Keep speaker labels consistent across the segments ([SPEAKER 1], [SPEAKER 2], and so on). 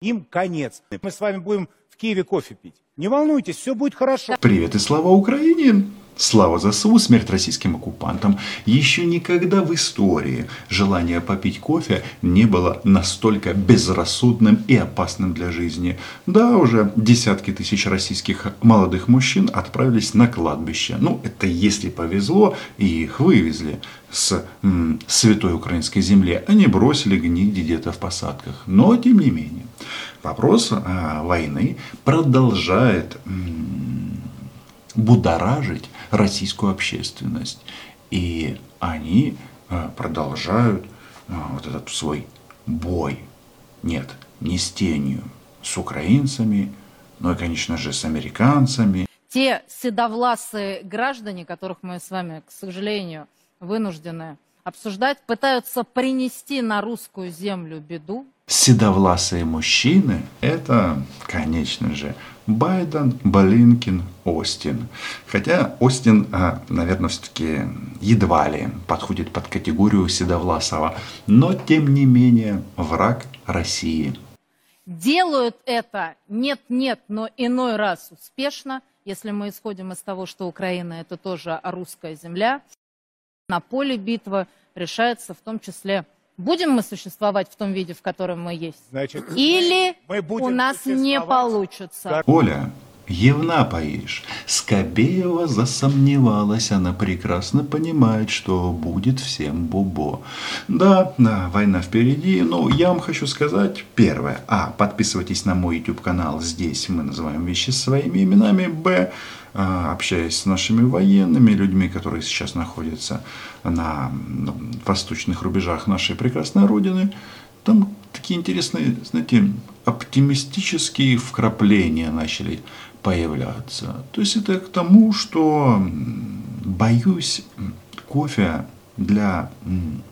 [SPEAKER 1] им конец. Мы с вами будем в Киеве кофе пить. Не волнуйтесь, все будет хорошо.
[SPEAKER 2] Привет и слава Украине! Слава ЗСУ, смерть российским оккупантам. Еще никогда в истории желание попить кофе не было настолько безрассудным и опасным для жизни. Да, уже десятки тысяч российских молодых мужчин отправились на кладбище. Ну, это если повезло, и их вывезли с м, святой украинской земли. Они бросили гнить где-то в посадках. Но, тем не менее, вопрос а, войны продолжает м, будоражить российскую общественность. И они э, продолжают э, вот этот свой бой. Нет, не с тенью, с украинцами, но и, конечно же, с американцами.
[SPEAKER 3] Те седовласые граждане, которых мы с вами, к сожалению, вынуждены обсуждать, пытаются принести на русскую землю беду.
[SPEAKER 2] Седовласые мужчины – это, конечно же, Байден, Блинкин, Остин. Хотя Остин, а, наверное, все-таки едва ли подходит под категорию Седовласова. Но, тем не менее, враг России.
[SPEAKER 3] Делают это нет-нет, но иной раз успешно, если мы исходим из того, что Украина это тоже русская земля. На поле битвы решается в том числе Будем мы существовать в том виде, в котором мы есть?
[SPEAKER 1] Значит,
[SPEAKER 3] Или
[SPEAKER 1] мы будем
[SPEAKER 3] у нас не получится?
[SPEAKER 2] Оля, Евна поишь. Скобеева засомневалась, она прекрасно понимает, что будет всем бубо. Да, да, война впереди, но я вам хочу сказать первое. А, подписывайтесь на мой YouTube канал, здесь мы называем вещи своими именами. Б, общаясь с нашими военными, людьми, которые сейчас находятся на восточных рубежах нашей прекрасной Родины, там такие интересные, знаете, оптимистические вкрапления начали появляться. То есть это к тому, что боюсь кофе для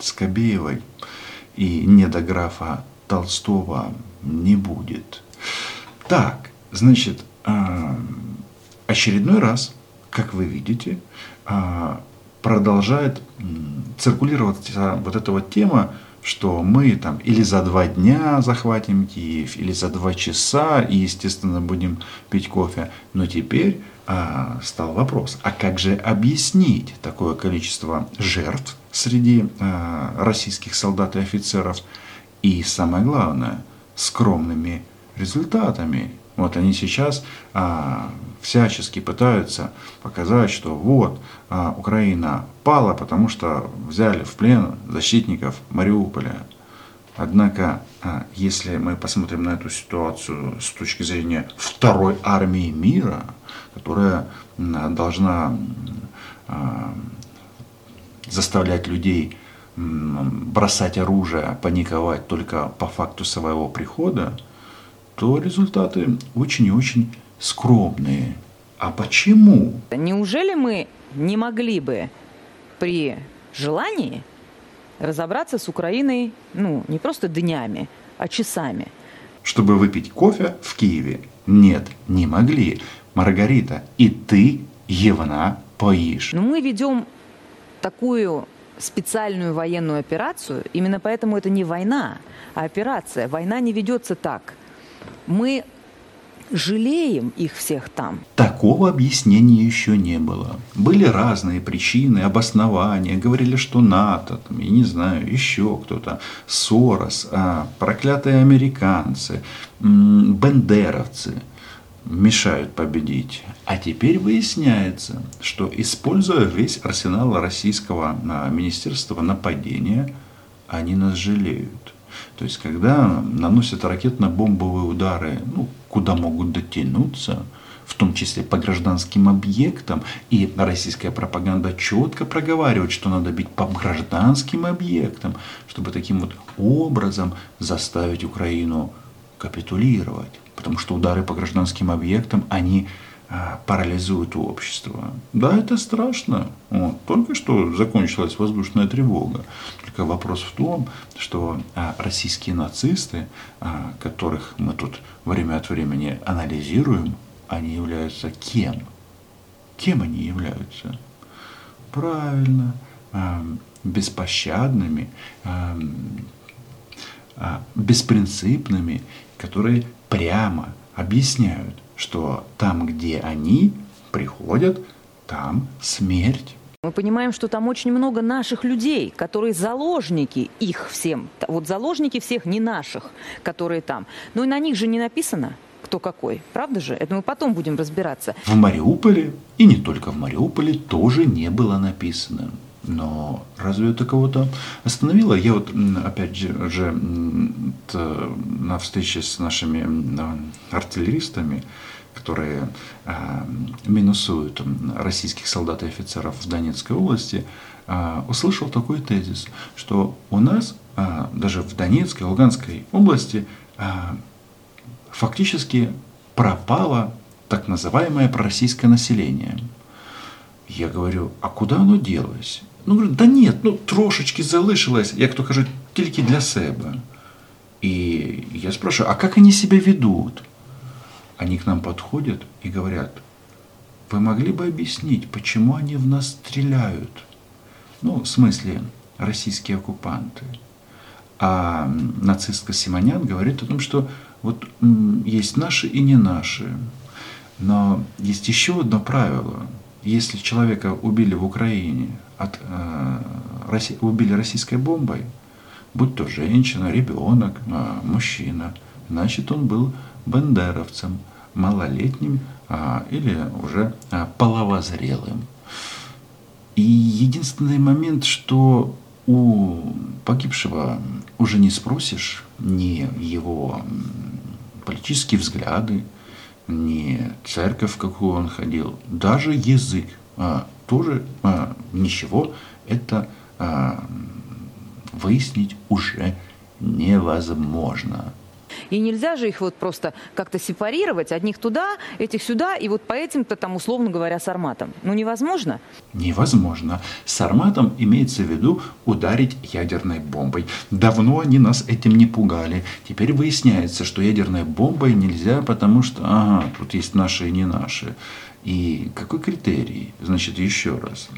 [SPEAKER 2] Скобеевой и недографа Толстого не будет. Так, значит, а, очередной раз, как вы видите, а, продолжает циркулировать вот эта вот тема, что мы там или за два дня захватим Киев, или за два часа, и, естественно, будем пить кофе. Но теперь а, стал вопрос, а как же объяснить такое количество жертв среди а, российских солдат и офицеров, и, самое главное, скромными результатами вот они сейчас а, всячески пытаются показать, что вот а, Украина пала, потому что взяли в плен защитников Мариуполя. Однако, а, если мы посмотрим на эту ситуацию с точки зрения второй армии мира, которая а, должна а, заставлять людей бросать оружие, паниковать только по факту своего прихода, то результаты очень и очень скромные. А почему?
[SPEAKER 4] Неужели мы не могли бы при желании разобраться с Украиной, ну, не просто днями, а часами?
[SPEAKER 2] Чтобы выпить кофе в Киеве? Нет, не могли. Маргарита, и ты, Евна, поишь.
[SPEAKER 4] Но мы ведем такую специальную военную операцию, именно поэтому это не война, а операция. Война не ведется так – мы жалеем их всех там.
[SPEAKER 2] Такого объяснения еще не было. Были разные причины, обоснования. Говорили, что НАТО, там, я не знаю, еще кто-то, Сорос, а, проклятые американцы, бендеровцы мешают победить. А теперь выясняется, что используя весь арсенал российского а, министерства нападения, они нас жалеют. То есть, когда наносят ракетно-бомбовые удары, ну, куда могут дотянуться, в том числе по гражданским объектам, и российская пропаганда четко проговаривает, что надо бить по гражданским объектам, чтобы таким вот образом заставить Украину капитулировать. Потому что удары по гражданским объектам, они парализует общество. Да, это страшно. Вот. Только что закончилась воздушная тревога. Только вопрос в том, что а, российские нацисты, а, которых мы тут время от времени анализируем, они являются кем? Кем они являются? Правильно, беспощадными, беспринципными которые прямо объясняют, что там, где они приходят, там смерть.
[SPEAKER 4] Мы понимаем, что там очень много наших людей, которые заложники их всем. Вот заложники всех не наших, которые там. Но и на них же не написано, кто какой. Правда же? Это мы потом будем разбираться.
[SPEAKER 2] В Мариуполе, и не только в Мариуполе, тоже не было написано. Но разве это кого-то остановило? Я вот, опять же, на встрече с нашими артиллеристами, которые э, минусуют российских солдат и офицеров в Донецкой области, э, услышал такой тезис, что у нас даже в Донецкой, Луганской области фактически пропало так называемое пророссийское население. Я говорю, а куда оно делось? Ну, говорю, да нет, ну трошечки залишилось, як то кажуть, тільки для себе. И я спрашиваю, а как они себя ведут? Они к нам подходят и говорят, вы могли бы объяснить, почему они в нас стреляют? Ну, в смысле, российские оккупанты. А нацистка Симонян говорит о том, что вот есть наши и не наши. Но есть еще одно правило. Если человека убили в Украине, от, э, убили российской бомбой, будь то женщина, ребенок, э, мужчина, значит он был бандеровцем, малолетним а, или уже а, половозрелым. И единственный момент, что у погибшего уже не спросишь ни его политические взгляды, ни церковь, в какую он ходил, даже язык а, тоже а, ничего это а, выяснить уже невозможно.
[SPEAKER 4] И нельзя же их вот просто как-то сепарировать, одних туда, этих сюда, и вот по этим-то там, условно говоря, с арматом. Ну, невозможно?
[SPEAKER 2] Невозможно. С арматом имеется в виду ударить ядерной бомбой. Давно они нас этим не пугали. Теперь выясняется, что ядерной бомбой нельзя, потому что, ага, тут есть наши и не наши. И какой критерий? Значит, еще раз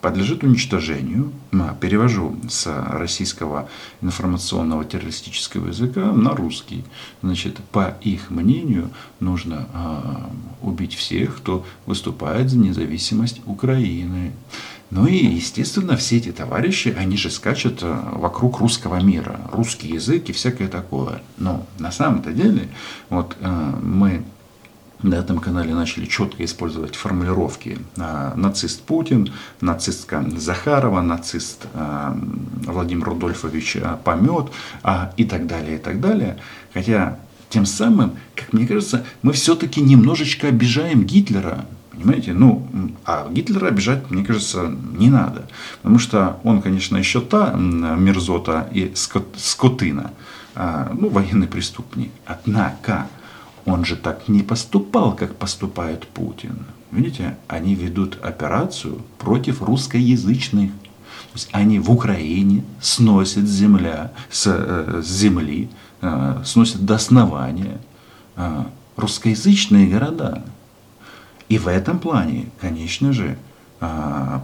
[SPEAKER 2] подлежит уничтожению. Перевожу с российского информационного террористического языка на русский. Значит, по их мнению, нужно а, убить всех, кто выступает за независимость Украины. Ну и, естественно, все эти товарищи, они же скачут а, вокруг русского мира, русский язык и всякое такое. Но на самом-то деле, вот а, мы на этом канале начали четко использовать формулировки а, нацист Путин, нацистка Захарова, нацист а, Владимир Рудольфович а, Помет и так далее, и так далее. Хотя тем самым, как мне кажется, мы все-таки немножечко обижаем Гитлера. Понимаете? Ну, а Гитлера обижать, мне кажется, не надо. Потому что он, конечно, еще та мерзота и скотына, ну, военный преступник. Однако, он же так не поступал, как поступает Путин. Видите, они ведут операцию против русскоязычных. То есть они в Украине сносят земля, с, э, с земли, э, сносят до основания э, русскоязычные города. И в этом плане, конечно же,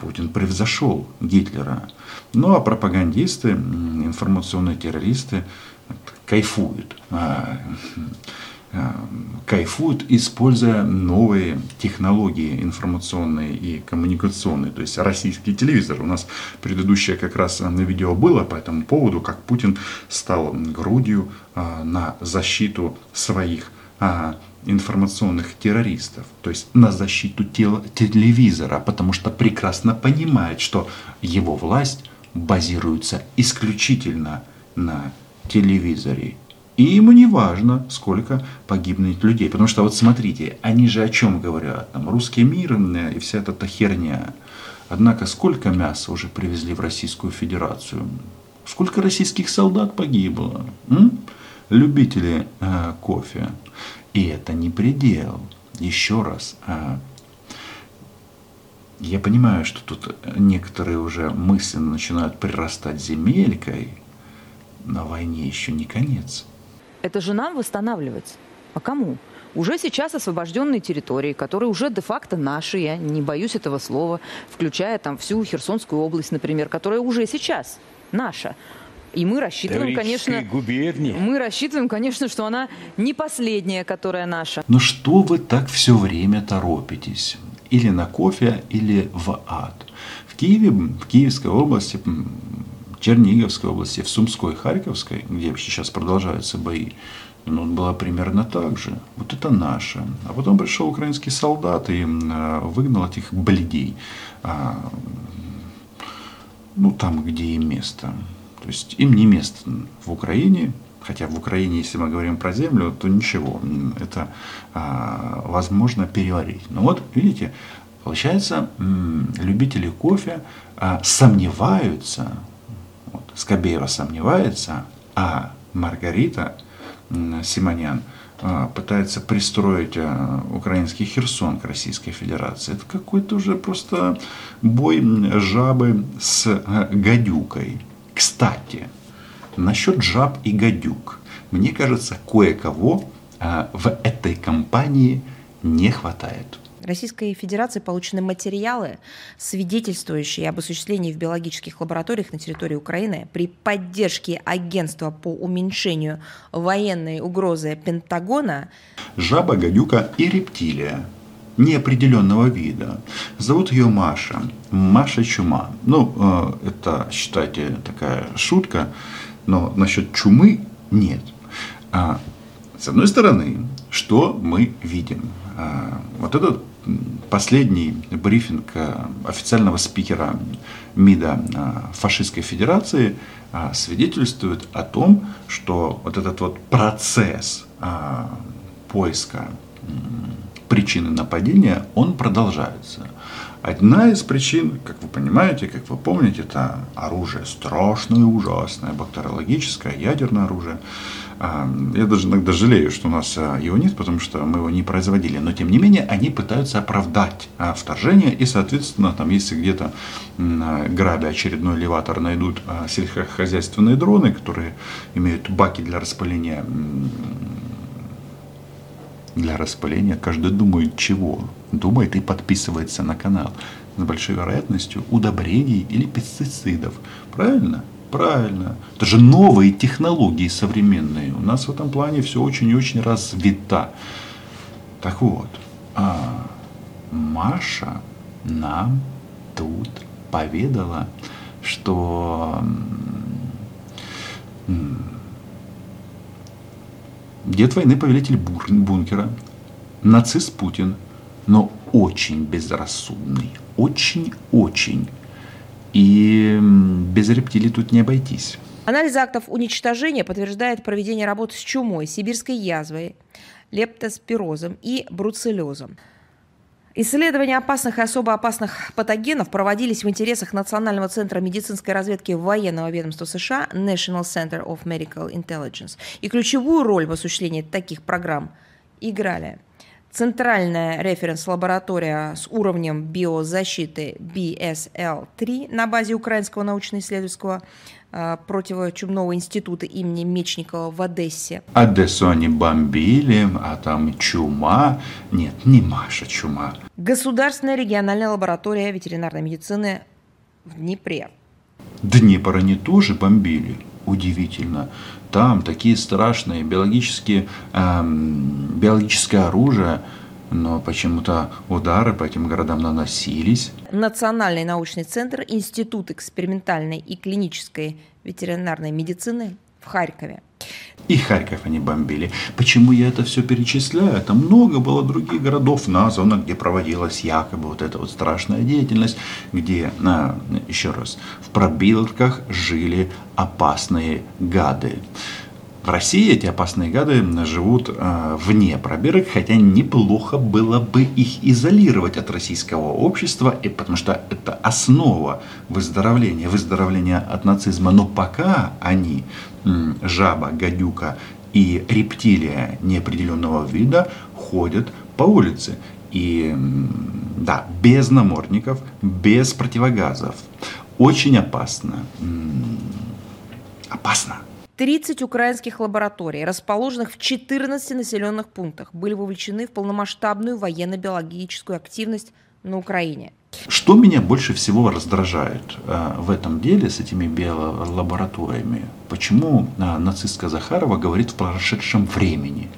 [SPEAKER 2] Путин превзошел Гитлера. Ну а пропагандисты, информационные террористы кайфуют Э, кайфуют, используя новые технологии информационные и коммуникационные. То есть российский телевизор. У нас предыдущее как раз на видео было по этому поводу, как Путин стал грудью э, на защиту своих э, информационных террористов, то есть на защиту тел- телевизора, потому что прекрасно понимает, что его власть базируется исключительно на телевизоре и ему не важно, сколько погибнет людей. Потому что вот смотрите, они же о чем говорят? Там русский мир и вся эта херня. Однако сколько мяса уже привезли в Российскую Федерацию? Сколько российских солдат погибло? М? Любители э, кофе. И это не предел. Еще раз. Э, я понимаю, что тут некоторые уже мысленно начинают прирастать земелькой. На войне еще не конец.
[SPEAKER 4] Это же нам восстанавливать. А кому? Уже сейчас освобожденные территории, которые уже де-факто наши, я не боюсь этого слова, включая там всю Херсонскую область, например, которая уже сейчас наша. И мы рассчитываем, конечно,
[SPEAKER 1] губернии.
[SPEAKER 4] мы рассчитываем, конечно, что она не последняя, которая наша.
[SPEAKER 2] Но что вы так все время торопитесь? Или на кофе, или в ад. В Киеве, в Киевской области, Черниговской области, в Сумской, Харьковской, где сейчас продолжаются бои, ну, было примерно так же. Вот это наше. А потом пришел украинский солдат и э, выгнал этих бледей. А, ну, там, где им место. То есть им не место в Украине, хотя в Украине, если мы говорим про землю, то ничего, это а, возможно переварить. Но вот, видите, получается, любители кофе а, сомневаются, Скобеева сомневается, а Маргарита Симонян а, пытается пристроить а, украинский Херсон к Российской Федерации. Это какой-то уже просто бой жабы с а, гадюкой. Кстати, насчет жаб и гадюк. Мне кажется, кое-кого в этой компании не хватает.
[SPEAKER 5] Российской Федерации получены материалы, свидетельствующие об осуществлении в биологических лабораториях на территории Украины при поддержке агентства по уменьшению военной угрозы Пентагона
[SPEAKER 2] Жаба, гадюка и рептилия неопределенного вида. Зовут ее Маша. Маша Чума. Ну, э, это, считайте, такая шутка, но насчет чумы нет. А, с одной стороны, что мы видим? А, вот этот последний брифинг э, официального спикера МИДа э, фашистской федерации а, свидетельствует о том, что вот этот вот процесс поиска причины нападения, он продолжается. Одна из причин, как вы понимаете, как вы помните, это оружие страшное, ужасное, бактериологическое, ядерное оружие. А, Я даже иногда жалею, что у нас а, его нет, потому что мы его не производили. Но тем не менее, они пытаются оправдать а, вторжение. И, соответственно, там, если где-то грабя очередной элеватор найдут сельскохозяйственные дроны, которые имеют баки для распыления для распыления, каждый думает чего. Думает и подписывается на канал. С большой вероятностью удобрений или пестицидов. Правильно? Правильно. Это же новые технологии современные. У нас в этом плане все очень и очень развито. Так вот, а, Маша нам тут поведала, что Дед войны повелитель бункера, нацист Путин, но очень безрассудный, очень-очень. И без рептилий тут не обойтись.
[SPEAKER 5] Анализ актов уничтожения подтверждает проведение работ с чумой, сибирской язвой, лептоспирозом и бруцеллезом. Исследования опасных и особо опасных патогенов проводились в интересах Национального центра медицинской разведки военного ведомства США National Center of Medical Intelligence. И ключевую роль в осуществлении таких программ играли Центральная референс-лаборатория с уровнем биозащиты BSL-3 на базе Украинского научно-исследовательского э, противочумного института имени Мечникова в Одессе.
[SPEAKER 2] Одессу они бомбили, а там чума. Нет, не Маша чума.
[SPEAKER 5] Государственная региональная лаборатория ветеринарной медицины в Днепре.
[SPEAKER 2] Днепр они тоже бомбили. Удивительно. Там такие страшные биологические, эм, биологическое оружие, но почему-то удары по этим городам наносились.
[SPEAKER 5] Национальный научный центр, Институт экспериментальной и клинической ветеринарной медицины в Харькове.
[SPEAKER 2] И Харьков они бомбили. Почему я это все перечисляю? Там много было других городов названо, где проводилась якобы вот эта вот страшная деятельность, где, а, еще раз, в пробирках жили опасные гады. В России эти опасные гады живут э, вне пробирок, хотя неплохо было бы их изолировать от российского общества, и потому что это основа выздоровления, выздоровления от нацизма. Но пока они, жаба, гадюка и рептилия неопределенного вида, ходят по улице. И да, без намордников, без противогазов. Очень опасно. Опасно.
[SPEAKER 5] 30 украинских лабораторий, расположенных в 14 населенных пунктах, были вовлечены в полномасштабную военно-биологическую активность на Украине.
[SPEAKER 2] Что меня больше всего раздражает э, в этом деле с этими биолабораториями? Почему э, нацистка Захарова говорит в прошедшем времени?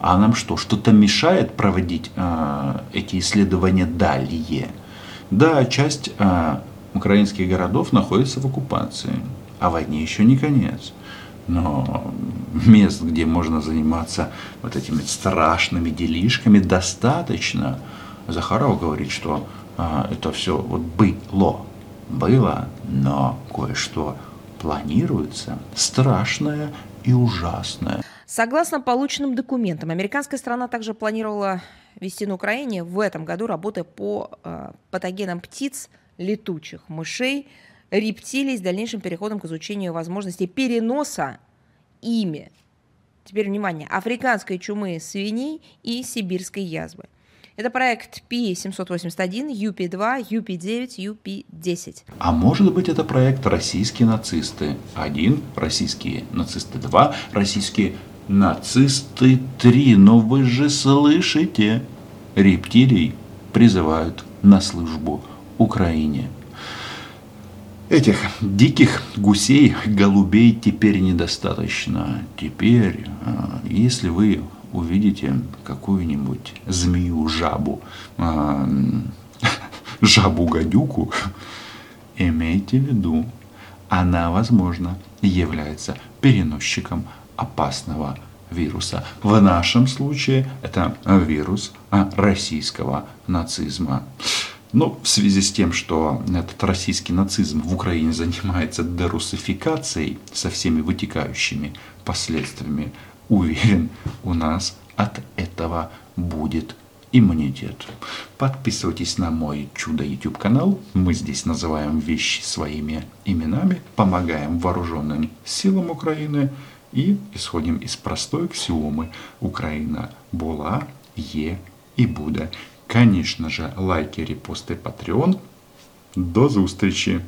[SPEAKER 2] А нам что, что-то мешает проводить э, эти исследования далее? Да, часть украинских городов находится в оккупации, а войне еще не конец. Но мест, где можно заниматься вот этими страшными делишками, достаточно. Захаров говорит, что а, это все вот было, было, но кое-что планируется страшное и ужасное.
[SPEAKER 5] Согласно полученным документам, американская страна также планировала вести на Украине в этом году работы по э, патогенам птиц, летучих мышей, рептилий с дальнейшим переходом к изучению возможностей переноса ими, теперь внимание, африканской чумы свиней и сибирской язвы. Это проект P781, UP2, UP9, UP10.
[SPEAKER 2] А может быть это проект «Российские нацисты». Один, российские нацисты два, российские нацисты три. Но вы же слышите, рептилий призывают на службу Украине. Этих диких гусей, голубей теперь недостаточно. Теперь, а, если вы увидите какую-нибудь змею-жабу, а, жабу-гадюку, имейте в виду, она, возможно, является переносчиком опасного вируса. В нашем случае это вирус российского нацизма. Но в связи с тем, что этот российский нацизм в Украине занимается дерусификацией со всеми вытекающими последствиями, уверен, у нас от этого будет иммунитет. Подписывайтесь на мой чудо YouTube канал. Мы здесь называем вещи своими именами, помогаем вооруженным силам Украины и исходим из простой аксиомы Украина была, е и буде. Конечно же, лайки, репосты, Patreon. До зустрічі!